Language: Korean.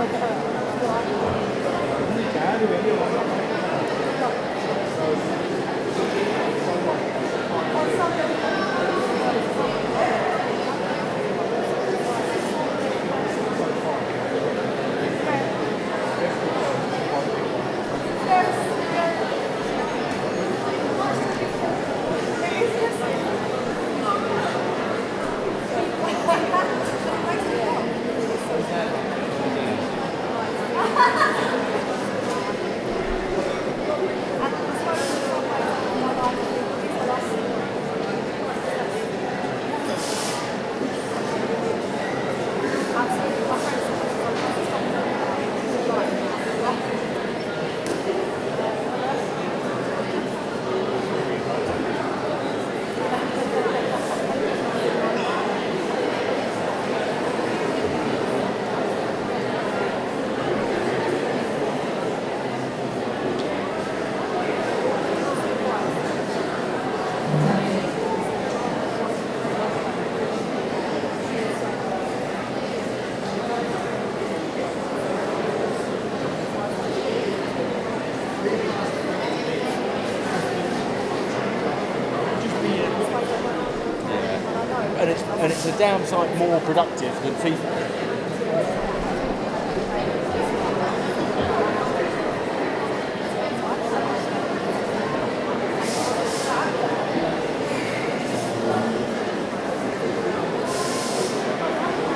It's and it's a damn sight more productive than FIFA.